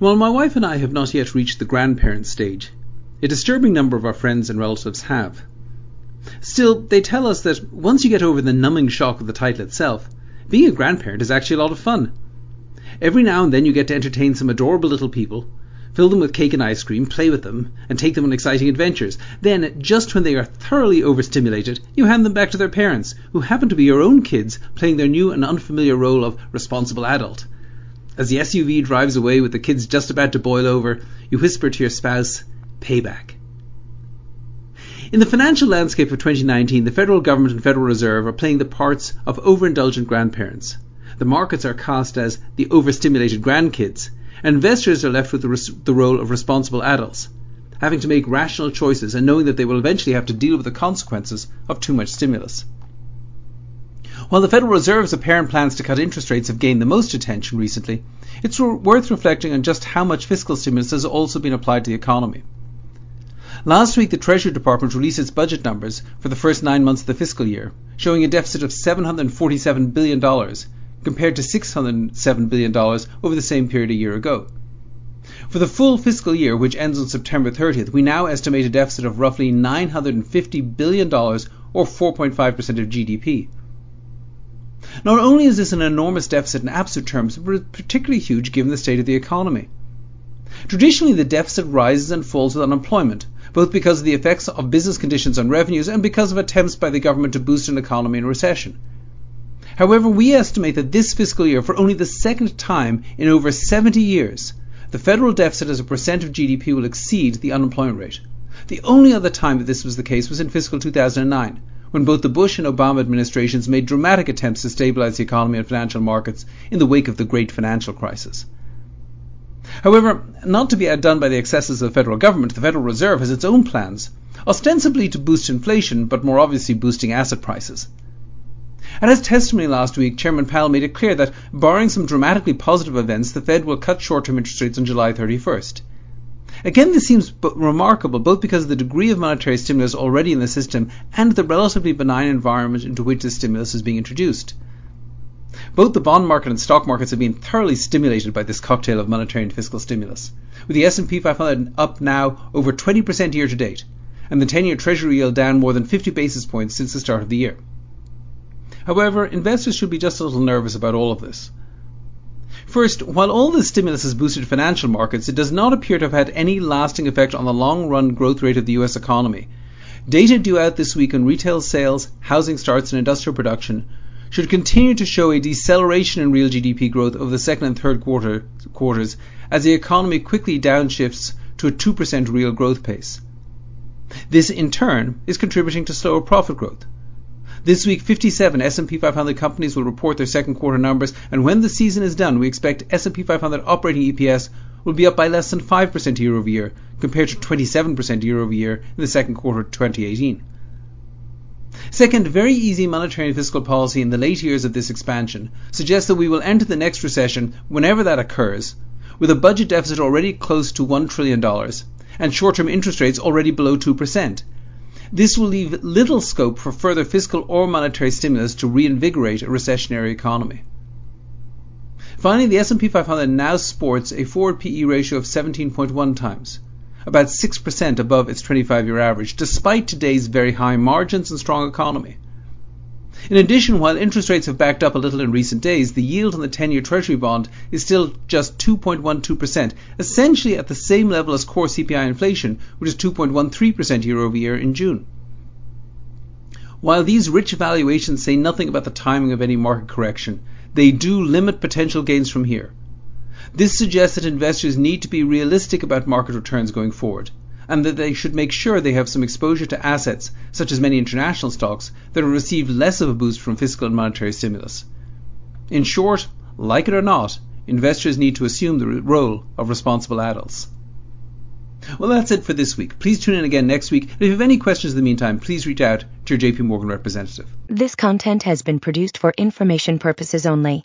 While my wife and I have not yet reached the grandparent stage, a disturbing number of our friends and relatives have. Still, they tell us that once you get over the numbing shock of the title itself, being a grandparent is actually a lot of fun. Every now and then you get to entertain some adorable little people, fill them with cake and ice cream, play with them, and take them on exciting adventures. Then, just when they are thoroughly overstimulated, you hand them back to their parents, who happen to be your own kids playing their new and unfamiliar role of responsible adult. As the SUV drives away with the kids just about to boil over, you whisper to your spouse, payback. In the financial landscape of 2019, the federal government and Federal Reserve are playing the parts of overindulgent grandparents. The markets are cast as the overstimulated grandkids, and investors are left with the, res- the role of responsible adults, having to make rational choices and knowing that they will eventually have to deal with the consequences of too much stimulus. While the Federal Reserve's apparent plans to cut interest rates have gained the most attention recently, it's worth reflecting on just how much fiscal stimulus has also been applied to the economy. Last week, the Treasury Department released its budget numbers for the first nine months of the fiscal year, showing a deficit of $747 billion compared to $607 billion over the same period a year ago. For the full fiscal year, which ends on September 30th, we now estimate a deficit of roughly $950 billion or 4.5% of GDP. Not only is this an enormous deficit in absolute terms, but particularly huge given the state of the economy. Traditionally, the deficit rises and falls with unemployment, both because of the effects of business conditions on revenues and because of attempts by the government to boost an economy in recession. However, we estimate that this fiscal year, for only the second time in over 70 years, the federal deficit as a percent of GDP will exceed the unemployment rate. The only other time that this was the case was in fiscal 2009, when both the Bush and Obama administrations made dramatic attempts to stabilize the economy and financial markets in the wake of the great financial crisis. However, not to be outdone by the excesses of the federal government, the Federal Reserve has its own plans, ostensibly to boost inflation, but more obviously boosting asset prices. At his testimony last week, Chairman Powell made it clear that, barring some dramatically positive events, the Fed will cut short term interest rates on July 31st. Again, this seems remarkable both because of the degree of monetary stimulus already in the system and the relatively benign environment into which this stimulus is being introduced. Both the bond market and stock markets have been thoroughly stimulated by this cocktail of monetary and fiscal stimulus, with the S&P 500 up now over 20% year to date, and the 10-year Treasury yield down more than 50 basis points since the start of the year. However, investors should be just a little nervous about all of this. First, while all this stimulus has boosted financial markets, it does not appear to have had any lasting effect on the long run growth rate of the US economy. Data due out this week on retail sales, housing starts, and industrial production should continue to show a deceleration in real GDP growth over the second and third quarter, quarters as the economy quickly downshifts to a 2% real growth pace. This in turn is contributing to slower profit growth. This week, 57 S&P 500 companies will report their second quarter numbers, and when the season is done, we expect S&P 500 operating EPS will be up by less than 5% year over year, compared to 27% year over year in the second quarter of 2018. Second, very easy monetary and fiscal policy in the late years of this expansion suggests that we will enter the next recession, whenever that occurs, with a budget deficit already close to $1 trillion and short term interest rates already below 2%. This will leave little scope for further fiscal or monetary stimulus to reinvigorate a recessionary economy. Finally, the S&P 500 now sports a forward PE ratio of 17.1 times, about 6% above its 25-year average, despite today's very high margins and strong economy. In addition, while interest rates have backed up a little in recent days, the yield on the 10-year Treasury bond is still just 2.12%, essentially at the same level as core CPI inflation, which is 2.13% year over year in June. While these rich valuations say nothing about the timing of any market correction, they do limit potential gains from here. This suggests that investors need to be realistic about market returns going forward and that they should make sure they have some exposure to assets, such as many international stocks, that have received less of a boost from fiscal and monetary stimulus. In short, like it or not, investors need to assume the role of responsible adults. Well, that's it for this week. Please tune in again next week. And If you have any questions in the meantime, please reach out to your JP Morgan representative. This content has been produced for information purposes only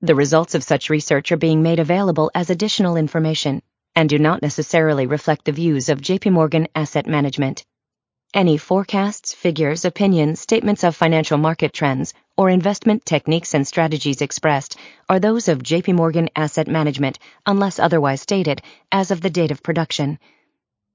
The results of such research are being made available as additional information and do not necessarily reflect the views of JP Morgan Asset Management. Any forecasts, figures, opinions, statements of financial market trends, or investment techniques and strategies expressed are those of JP Morgan Asset Management unless otherwise stated as of the date of production.